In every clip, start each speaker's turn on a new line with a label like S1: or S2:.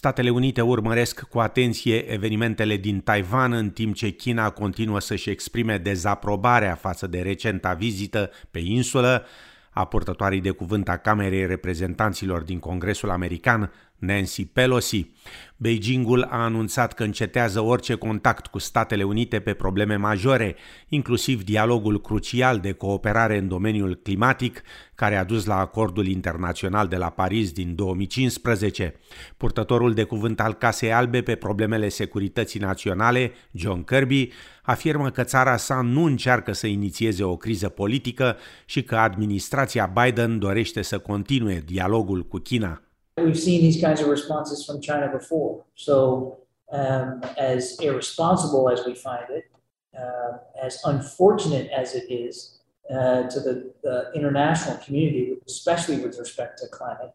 S1: Statele Unite urmăresc cu atenție evenimentele din Taiwan în timp ce China continuă să-și exprime dezaprobarea față de recenta vizită pe insulă. A purtătoarei de cuvânt a Camerei Reprezentanților din Congresul American, Nancy Pelosi. Beijingul a anunțat că încetează orice contact cu Statele Unite pe probleme majore, inclusiv dialogul crucial de cooperare în domeniul climatic, care a dus la acordul internațional de la Paris din 2015. Purtătorul de cuvânt al Casei Albe pe problemele securității naționale, John Kirby, afirmă că țara sa nu încearcă să inițieze o criză politică și că administrația Biden dorește să continue dialogul cu China.
S2: We've seen these kinds of responses from China before. So, um, as irresponsible as we find it, uh, as unfortunate as it is uh, to the, the, international community, especially with respect to climate,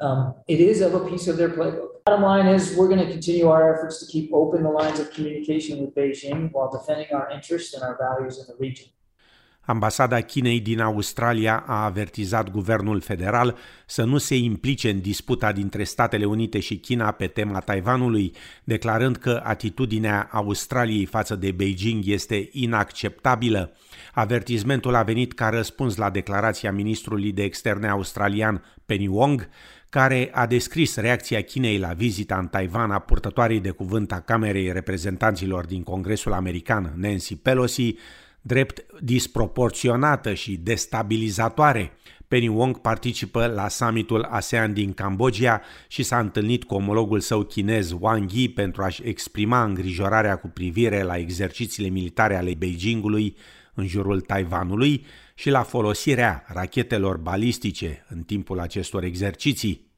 S2: um, it is of a piece of their playbook. Bottom line is, we're going to continue our efforts to keep open the lines of communication with Beijing while defending our interests and our values in the region.
S1: Ambasada Chinei din Australia a avertizat guvernul federal să nu se implice în disputa dintre Statele Unite și China pe tema Taiwanului, declarând că atitudinea Australiei față de Beijing este inacceptabilă. Avertizmentul a venit ca răspuns la declarația ministrului de externe australian Penny Wong, care a descris reacția Chinei la vizita în Taiwan a purtătoarei de cuvânt a Camerei Reprezentanților din Congresul American, Nancy Pelosi, drept disproporționată și destabilizatoare. Penny Wong participă la summitul ASEAN din Cambodgia și s-a întâlnit cu omologul său chinez Wang Yi pentru a-și exprima îngrijorarea cu privire la exercițiile militare ale Beijingului în jurul Taiwanului și la folosirea rachetelor balistice în timpul acestor exerciții.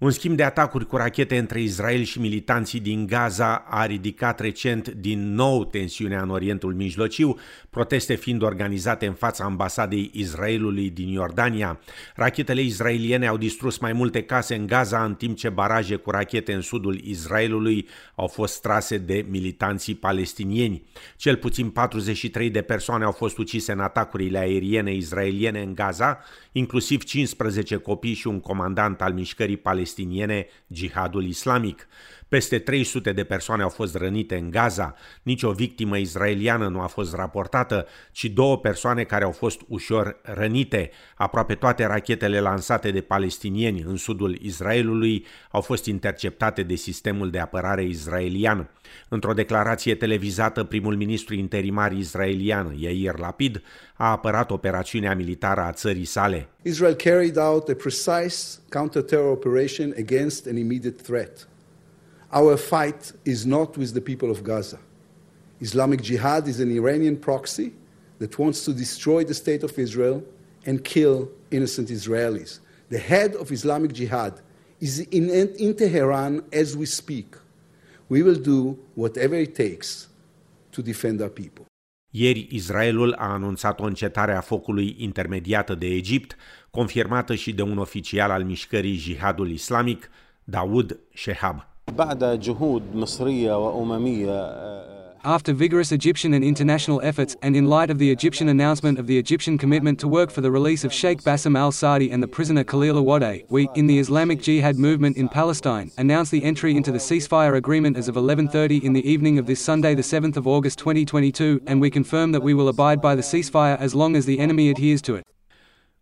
S1: Un schimb de atacuri cu rachete între Israel și militanții din Gaza a ridicat recent din nou tensiunea în Orientul Mijlociu, proteste fiind organizate în fața ambasadei Israelului din Iordania. Rachetele israeliene au distrus mai multe case în Gaza, în timp ce baraje cu rachete în sudul Israelului au fost trase de militanții palestinieni. Cel puțin 43 de persoane au fost ucise în atacurile aeriene israeliene în Gaza, inclusiv 15 copii și un comandant al mișcării palestiniene palestiniene Jihadul Islamic. Peste 300 de persoane au fost rănite în Gaza, nicio victimă israeliană nu a fost raportată, ci două persoane care au fost ușor rănite. Aproape toate rachetele lansate de palestinieni în sudul Israelului au fost interceptate de sistemul de apărare israelian. Într-o declarație televizată, primul ministru interimar israelian, Yair Lapid, a apărat operațiunea militară a țării sale.
S3: Israel carried out a precise counter-terror operation against an immediate threat. Our fight is not with the people of Gaza. Islamic Jihad is an Iranian proxy that wants to destroy the state of Israel and kill innocent Israelis. The head of Islamic Jihad is in, in Tehran as we speak. We will do whatever it takes to defend our people.
S1: Ieri Israelul a anunțat o încetare a focului intermediată de Egipt, confirmată și de un oficial al mișcării Jihadul Islamic, Daoud Shehab.
S4: After vigorous Egyptian and international efforts, and in light of the Egyptian announcement of the Egyptian commitment to work for the release of Sheikh Bassem al-Sadi and the prisoner Khalil wadeh we, in the Islamic Jihad movement in Palestine, announced the entry into the ceasefire agreement as of 11.30 in the evening of this Sunday 7 August 2022, and we confirm that we will abide by the ceasefire as long as the enemy adheres to it.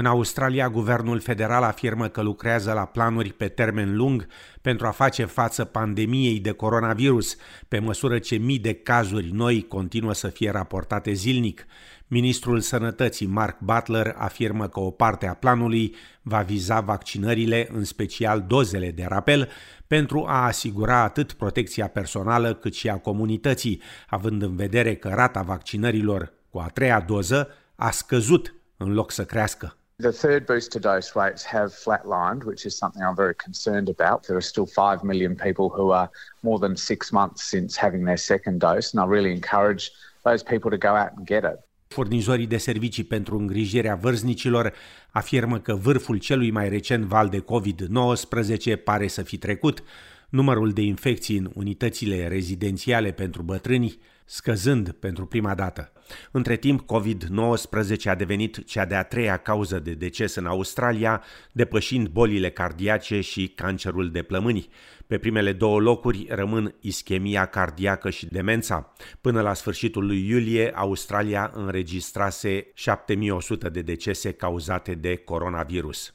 S1: În Australia, guvernul federal afirmă că lucrează la planuri pe termen lung pentru a face față pandemiei de coronavirus, pe măsură ce mii de cazuri noi continuă să fie raportate zilnic. Ministrul Sănătății Mark Butler afirmă că o parte a planului va viza vaccinările, în special dozele de rapel, pentru a asigura atât protecția personală cât și a comunității, având în vedere că rata vaccinărilor cu a treia doză a scăzut în loc să crească.
S5: The third booster dose rates have flatlined, which is something I'm very concerned about. There are still 5 million people who are more than six months since having their second dose, and I really encourage those people to go out and get it.
S1: Furnizorii de servicii pentru îngrijirea vârstnicilor afirmă că vârful celui mai recent val de COVID-19 pare să fi trecut. Numărul de infecții în unitățile rezidențiale pentru bătrâni scăzând pentru prima dată. Între timp, COVID-19 a devenit cea de-a treia cauză de deces în Australia, depășind bolile cardiace și cancerul de plămâni. Pe primele două locuri rămân ischemia cardiacă și demența. Până la sfârșitul lui iulie, Australia înregistrase 7100 de decese cauzate de coronavirus.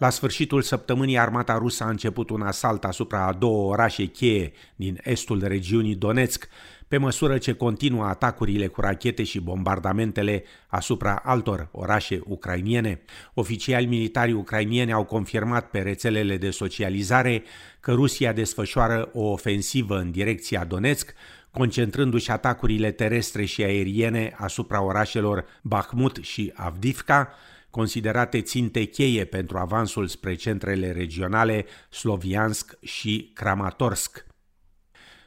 S1: La sfârșitul săptămânii, armata rusă a început un asalt asupra a două orașe cheie din estul regiunii Donetsk, pe măsură ce continuă atacurile cu rachete și bombardamentele asupra altor orașe ucrainiene. Oficiali militari ucrainieni au confirmat pe rețelele de socializare că Rusia desfășoară o ofensivă în direcția Donetsk, concentrându-și atacurile terestre și aeriene asupra orașelor Bakhmut și Avdivka, considerate ținte cheie pentru avansul spre centrele regionale Sloviansk și Kramatorsk.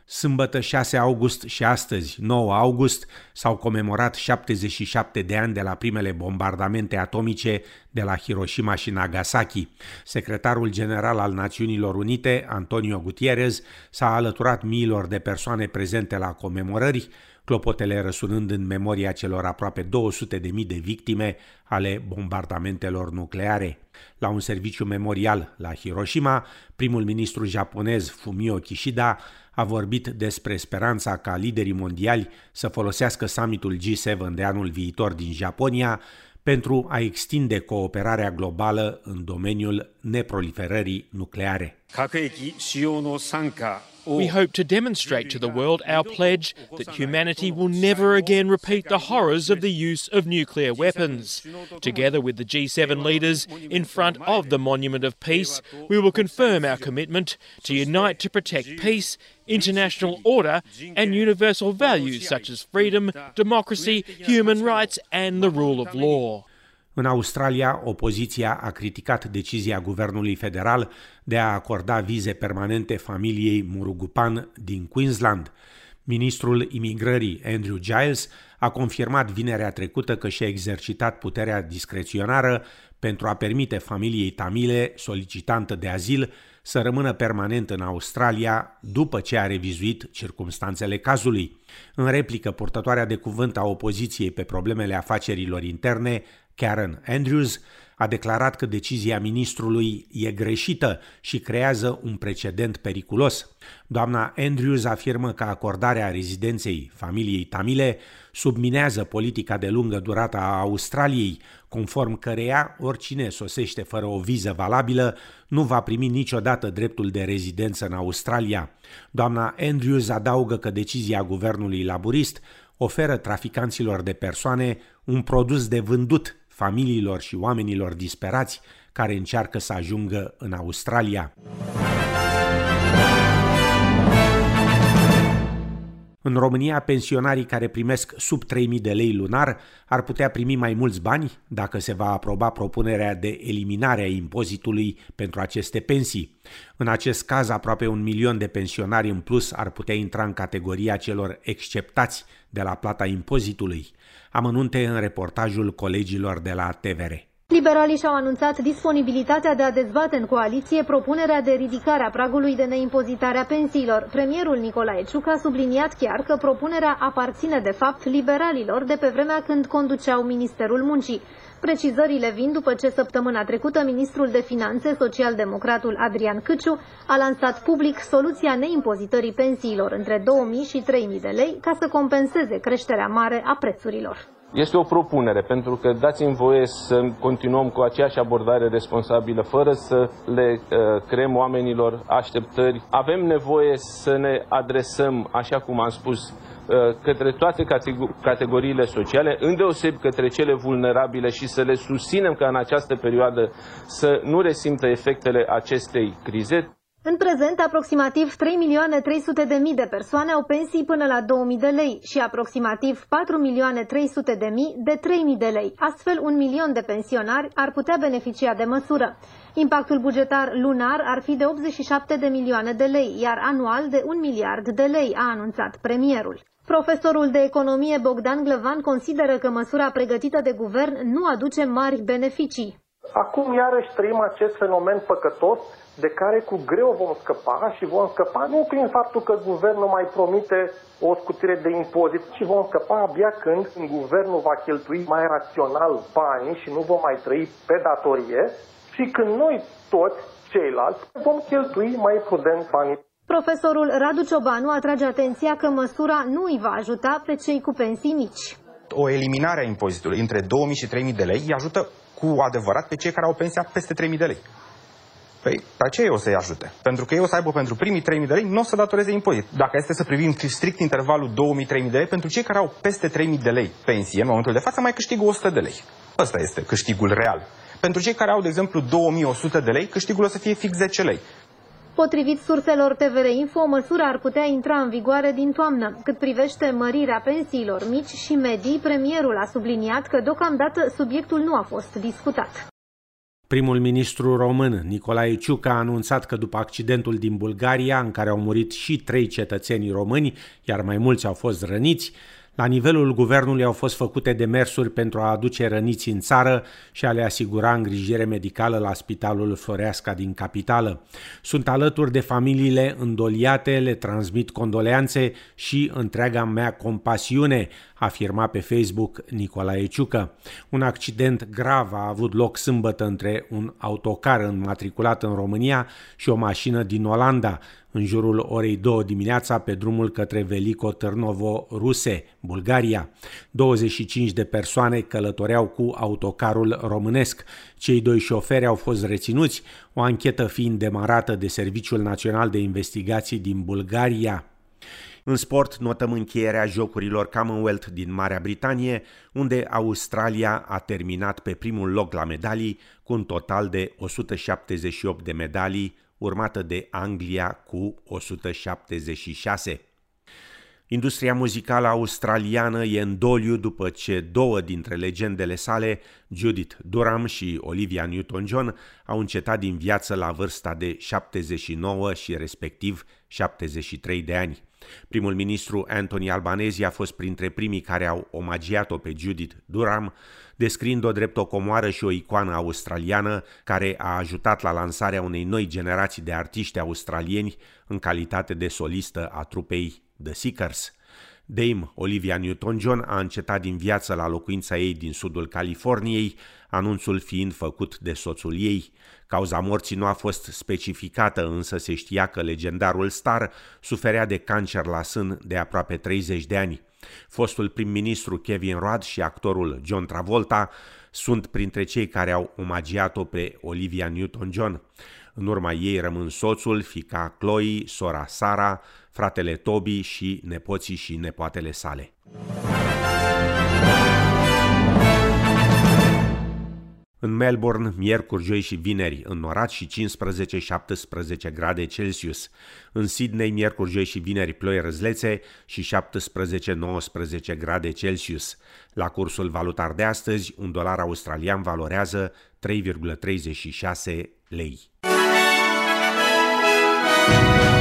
S1: Sâmbătă 6 august și astăzi, 9 august, s-au comemorat 77 de ani de la primele bombardamente atomice de la Hiroshima și Nagasaki. Secretarul general al Națiunilor Unite, Antonio Gutierrez, s-a alăturat miilor de persoane prezente la comemorări, clopotele răsunând în memoria celor aproape 200 de mii de victime ale bombardamentelor nucleare. La un serviciu memorial la Hiroshima, primul ministru japonez Fumio Kishida a vorbit despre speranța ca liderii mondiali să folosească summitul G7 de anul viitor din Japonia pentru a extinde cooperarea globală în domeniul neproliferării nucleare.
S6: We hope to demonstrate to the world our pledge that humanity will never again repeat the horrors of the use of nuclear weapons. Together with the G7 leaders in front of the Monument of Peace, we will confirm our commitment to unite to protect peace, international order, and universal values such as freedom, democracy, human rights, and the rule of law.
S1: În Australia, opoziția a criticat decizia guvernului federal de a acorda vize permanente familiei Murugupan din Queensland. Ministrul imigrării Andrew Giles a confirmat vinerea trecută că și-a exercitat puterea discreționară pentru a permite familiei tamile solicitantă de azil să rămână permanent în Australia după ce a revizuit circumstanțele cazului. În replică, purtătoarea de cuvânt a opoziției pe problemele afacerilor interne Karen Andrews, a declarat că decizia ministrului e greșită și creează un precedent periculos. Doamna Andrews afirmă că acordarea rezidenței familiei tamile subminează politica de lungă durată a Australiei, conform căreia oricine sosește fără o viză valabilă nu va primi niciodată dreptul de rezidență în Australia. Doamna Andrews adaugă că decizia guvernului laburist oferă traficanților de persoane un produs de vândut familiilor și oamenilor disperați care încearcă să ajungă în Australia. În România, pensionarii care primesc sub 3.000 de lei lunar ar putea primi mai mulți bani dacă se va aproba propunerea de eliminare a impozitului pentru aceste pensii. În acest caz, aproape un milion de pensionari în plus ar putea intra în categoria celor exceptați de la plata impozitului. Amănunte în reportajul colegilor de la TVR.
S7: Liberalii și-au anunțat disponibilitatea de a dezbate în coaliție propunerea de ridicare a pragului de neimpozitare a pensiilor. Premierul Nicolae Ciuc a subliniat chiar că propunerea aparține de fapt liberalilor de pe vremea când conduceau Ministerul Muncii. Precizările vin după ce săptămâna trecută ministrul de finanțe, social-democratul Adrian Câciu, a lansat public soluția neimpozitării pensiilor între 2000 și 3000 de lei ca să compenseze creșterea mare a prețurilor.
S8: Este o propunere, pentru că dați-mi voie să continuăm cu aceeași abordare responsabilă, fără să le uh, creăm oamenilor așteptări. Avem nevoie să ne adresăm, așa cum am spus, uh, către toate categoriile sociale, îndeoseb către cele vulnerabile și să le susținem ca în această perioadă să nu resimtă efectele acestei crize.
S7: În prezent, aproximativ 3 milioane 300 de mii de persoane au pensii până la 2000 de lei și aproximativ 4 milioane 300 de mii de 3000 de lei. Astfel, un milion de pensionari ar putea beneficia de măsură. Impactul bugetar lunar ar fi de 87 de milioane de lei, iar anual de 1 miliard de lei, a anunțat premierul. Profesorul de economie Bogdan Glăvan consideră că măsura pregătită de guvern nu aduce mari beneficii.
S9: Acum iarăși trăim acest fenomen păcătos de care cu greu vom scăpa și vom scăpa nu prin faptul că guvernul mai promite o scutire de impozit, ci vom scăpa abia când guvernul va cheltui mai rațional banii și nu vom mai trăi pe datorie și când noi toți ceilalți vom cheltui mai prudent banii.
S7: Profesorul Radu Ciobanu atrage atenția că măsura nu îi va ajuta pe cei cu pensii mici.
S10: O eliminare a impozitului între 2000 și 3000 de lei îi ajută cu adevărat pe cei care au pensia peste 3000 de lei. Păi, pe aceea o să-i ajute. Pentru că ei o să aibă pentru primii 3.000 de lei, nu o să datoreze impozit. Dacă este să privim strict intervalul 2.000-3.000 de lei, pentru cei care au peste 3.000 de lei pensie, în momentul de față mai câștigă 100 de lei. Ăsta este câștigul real. Pentru cei care au, de exemplu, 2100 de lei, câștigul o să fie fix 10 lei.
S7: Potrivit surselor TVR Info, măsura ar putea intra în vigoare din toamnă. Cât privește mărirea pensiilor mici și medii, premierul a subliniat că deocamdată subiectul nu a fost discutat.
S1: Primul ministru român, Nicolae Ciucă, a anunțat că după accidentul din Bulgaria, în care au murit și trei cetățeni români, iar mai mulți au fost răniți, la nivelul guvernului au fost făcute demersuri pentru a aduce răniți în țară și a le asigura îngrijire medicală la Spitalul Floreasca din capitală. Sunt alături de familiile îndoliate, le transmit condoleanțe și întreaga mea compasiune, afirma pe Facebook Nicolae Ciucă. Un accident grav a avut loc sâmbătă între un autocar înmatriculat în România și o mașină din Olanda, în jurul orei 2 dimineața pe drumul către Veliko Târnovo, Ruse, Bulgaria. 25 de persoane călătoreau cu autocarul românesc. Cei doi șoferi au fost reținuți, o anchetă fiind demarată de Serviciul Național de Investigații din Bulgaria. În sport, notăm încheierea jocurilor Commonwealth din Marea Britanie, unde Australia a terminat pe primul loc la medalii cu un total de 178 de medalii, urmată de Anglia cu 176. Industria muzicală australiană e în doliu după ce două dintre legendele sale, Judith Durham și Olivia Newton-John, au încetat din viață la vârsta de 79 și respectiv 73 de ani. Primul ministru Anthony Albanese a fost printre primii care au omagiat-o pe Judith Durham, descriind-o drept o comoară și o icoană australiană care a ajutat la lansarea unei noi generații de artiști australieni în calitate de solistă a trupei The Seekers. Dame Olivia Newton-John a încetat din viață la locuința ei din sudul Californiei, anunțul fiind făcut de soțul ei. Cauza morții nu a fost specificată, însă se știa că legendarul star suferea de cancer la sân de aproape 30 de ani. Fostul prim-ministru Kevin Rudd și actorul John Travolta sunt printre cei care au omagiat-o pe Olivia Newton-John. În urma ei rămân soțul, fica Chloe, sora Sara, fratele Toby și nepoții și nepoatele sale. În Melbourne, miercuri, joi și vineri, înnorat și 15-17 grade Celsius. În Sydney, miercuri, joi și vineri, ploi răzlețe și 17-19 grade Celsius. La cursul valutar de astăzi, un dolar australian valorează 3,36 lei. Thank you.